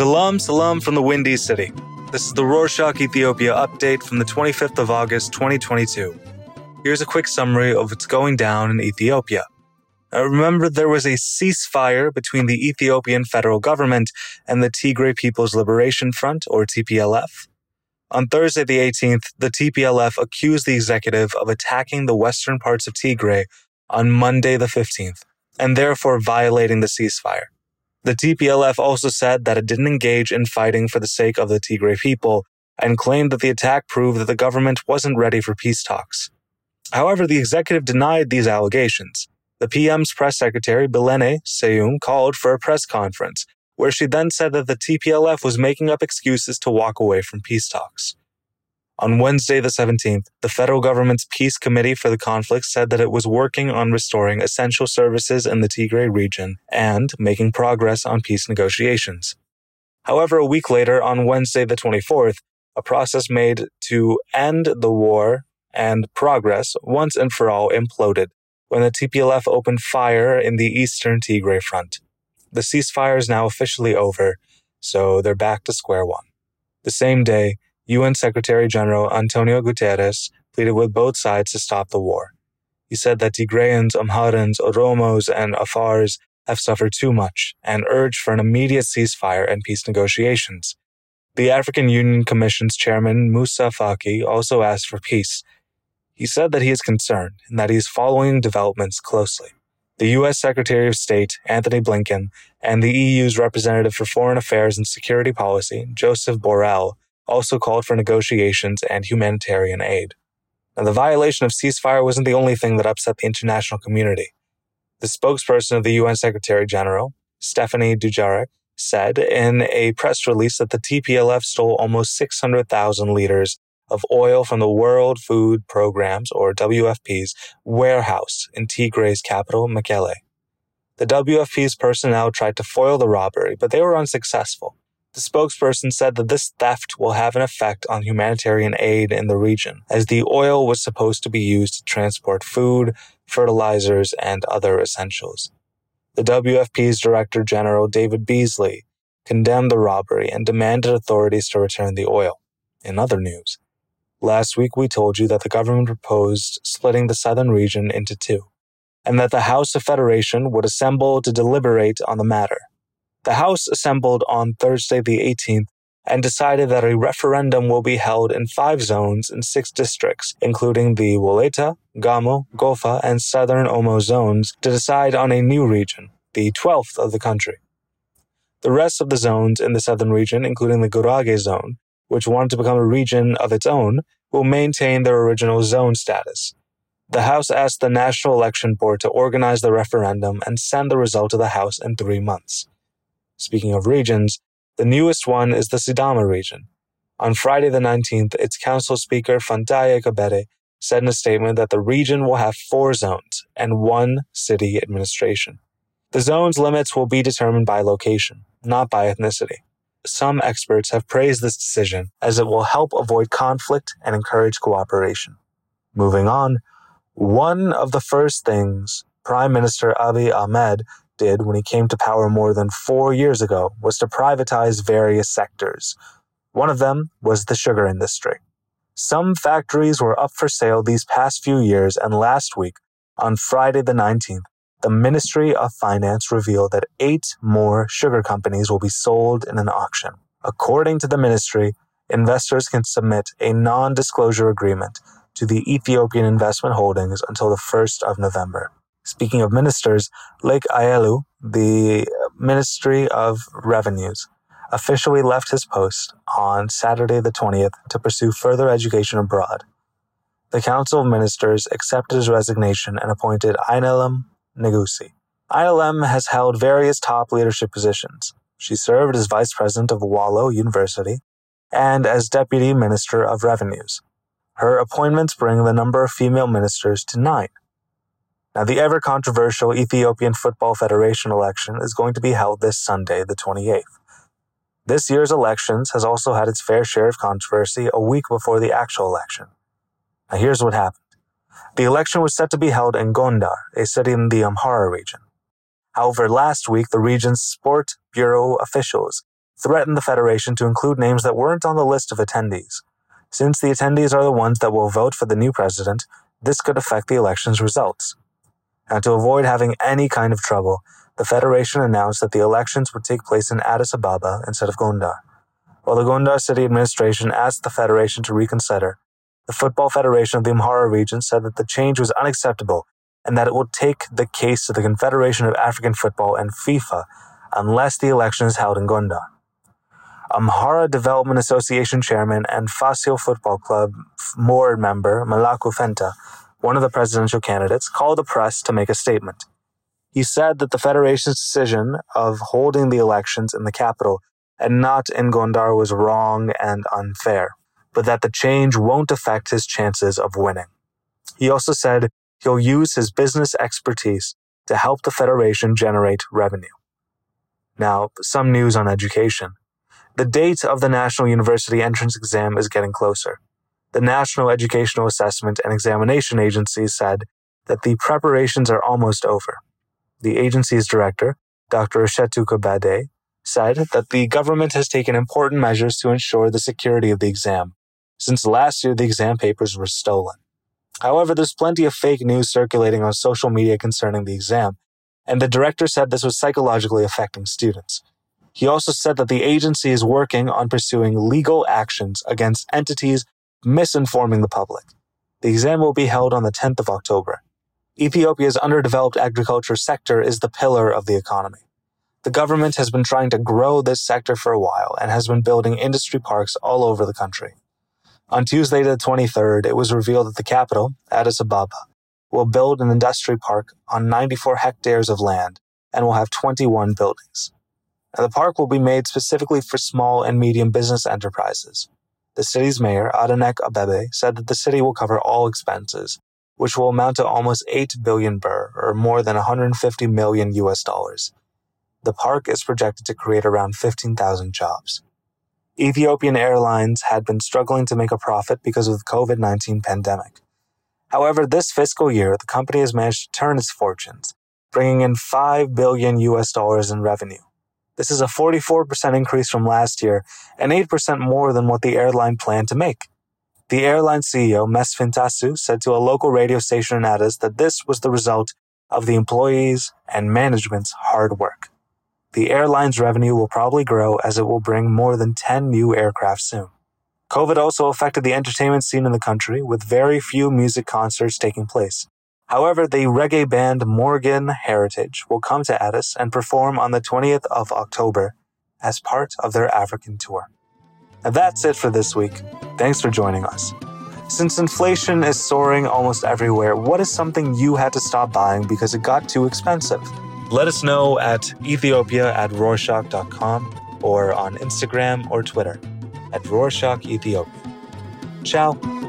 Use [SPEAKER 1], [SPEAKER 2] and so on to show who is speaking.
[SPEAKER 1] Salam, salam from the Windy City. This is the Rorshok Ethiopia update from the 25th of August 2022. Here's a quick summary of what's going down in Ethiopia. Now, remember, there was a ceasefire between the Ethiopian federal government and the Tigray People's Liberation Front, or TPLF. On Thursday, the 18th, the TPLF accused the executive of attacking the western parts of Tigray on Monday, the 15th, and therefore violating the ceasefire. The TPLF also said that it didn't engage in fighting for the sake of the Tigray people and claimed that the attack proved that the government wasn't ready for peace talks. However, the executive denied these allegations. The PM's press secretary, Billene Seyoum, called for a press conference, where she then said that the TPLF was making up excuses to walk away from peace talks. On Wednesday, the 17th, the federal government's peace committee for the conflict said that it was working on restoring essential services in the Tigray region and making progress on peace negotiations. However, a week later, on Wednesday, the 24th, a process made to end the war and progress once and for all imploded when the TPLF opened fire in the eastern Tigray front. The ceasefire is now officially over, so they're back to square one. The same day, UN Secretary General Antonio Guterres pleaded with both sides to stop the war. He said that Tigrayans, Amharans, Oromos, and Afars have suffered too much and urged for an immediate ceasefire and peace negotiations. The African Union Commission's chairman, Moussa Faki, also asked for peace he said that he is concerned and that he is following developments closely. The U.S. Secretary of State, Antony Blinken, and the EU's representative for Foreign Affairs and Security Policy, Joseph Borrell, also called for negotiations and humanitarian aid. Now, the violation of ceasefire wasn't the only thing that upset the international community. The spokesperson of the UN Secretary General, Stephanie Dujarric, said in a press release that the TPLF stole almost 600,000 liters of oil from the World Food Programs, or WFP's, warehouse in Tigray's capital, Mekelle. The WFP's personnel tried to foil the robbery, but they were unsuccessful. The spokesperson said that this theft will have an effect on humanitarian aid in the region, as the oil was supposed to be used to transport food, fertilizers, and other essentials. The WFP's Director General David Beasley condemned the robbery and demanded authorities to return the oil. In other news, Last week, we told you that the government proposed splitting the southern region into two, and that the House of Federation would assemble to deliberate on the matter. The House assembled on Thursday, the 18th, and decided that a referendum will be held in five zones in six districts, including the Woleta, Gamo, Gofa, and Southern Omo zones, to decide on a new region, the 12th of the country. The rest of the zones in the southern region, including the Gurage zone, which wanted to become a region of its own, will maintain their original zone status. The House asked the National Election Board to organize the referendum and send the result to the House in three months. Speaking of regions, the newest one is the Sidama region. On Friday the 19th, its council speaker Fantaye Kabere said in a statement that the region will have four zones and one city administration. The zone's limits will be determined by location, not by ethnicity. Some experts have praised this decision as it will help avoid conflict and encourage cooperation. Moving on, one of the first things Prime Minister Abiy Ahmed did when he came to power more than four years ago was to privatize various sectors. One of them was the sugar industry. Some factories were up for sale these past few years, and last week, on Friday the 19th, the Ministry of Finance revealed that eight more sugar companies will be sold in an auction. According to the ministry, investors can submit a non disclosure agreement to the Ethiopian Investment Holdings until the 1st of November. Speaking of ministers, Lake Ayalew, the Ministry of Revenues, officially left his post on Saturday the 20th to pursue further education abroad. The Council of Ministers accepted his resignation and appointed Ainalem Negusi. Ainalem has held various top leadership positions. She served as vice president of Wollo University and as deputy minister of revenues. Her appointments bring the number of female ministers to nine. Now, the ever controversial Ethiopian Football Federation election is going to be held this Sunday, the 28th. This year's elections has also had its fair share of controversy a week before the actual election. Now, here's what happened. The election was set to be held in Gondar, a city in the Amhara region. However, last week, the region's sport bureau officials threatened the Federation to include names that weren't on the list of attendees. Since the attendees are the ones that will vote for the new president, this could affect the election's results. And to avoid having any kind of trouble, the Federation announced that the elections would take place in Addis Ababa instead of Gondar. While the Gondar city administration asked the Federation to reconsider, the Football Federation of the Amhara region said that the change was unacceptable and that it will take the case to the Confederation of African Football and FIFA unless the election is held in Gondar. Amhara Development Association chairman and Fasil Football Club board member Melaku Fenta, one of the presidential candidates, called the press to make a statement. He said that the Federation's decision of holding the elections in the capital and not in Gondar was wrong and unfair, but that the change won't affect his chances of winning. He also said he'll use his business expertise to help the Federation generate revenue. Now, some news on education. The date of the National University Entrance Exam is getting closer. The National Educational Assessment and Examination Agency said that the preparations are almost over. The agency's director, Dr. Ashetu Kabade, said that the government has taken important measures to ensure the security of the exam, since last year the exam papers were stolen. However, there's plenty of fake news circulating on social media concerning the exam, and the director said this was psychologically affecting students. He also said that the agency is working on pursuing legal actions against entities misinforming the public. The exam will be held on the 10th of October. Ethiopia's underdeveloped agriculture sector is the pillar of the economy. The government has been trying to grow this sector for a while and has been building industry parks all over the country. On Tuesday, the 23rd, it was revealed that the capital, Addis Ababa, will build an industry park on 94 hectares of land and will have 21 buildings. Now, the park will be made specifically for small and medium business enterprises. The city's mayor, Adanech Abebe, said that the city will cover all expenses, which will amount to almost 8 billion birr, or more than 150 million US dollars. The park is projected to create around 15,000 jobs. Ethiopian Airlines had been struggling to make a profit because of the COVID 19 pandemic. However, this fiscal year, the company has managed to turn its fortunes, bringing in 5 billion US dollars in revenue. This is a 44% increase from last year and 8% more than what the airline planned to make. The airline CEO, Mesfin Tasew, said to a local radio station in Addis that this was the result of the employees and management's hard work. The airline's revenue will probably grow as it will bring more than 10 new aircraft soon. COVID also affected the entertainment scene in the country, with very few music concerts taking place. However, the reggae band Morgan Heritage will come to Addis and perform on the 20th of October as part of their African tour. And that's it for this week. Thanks for joining us. Since inflation is soaring almost everywhere, what is something you had to stop buying because it got too expensive? Let us know at ethiopia at rorshok.com or on Instagram or Twitter at Rorshok Ethiopia. Ciao.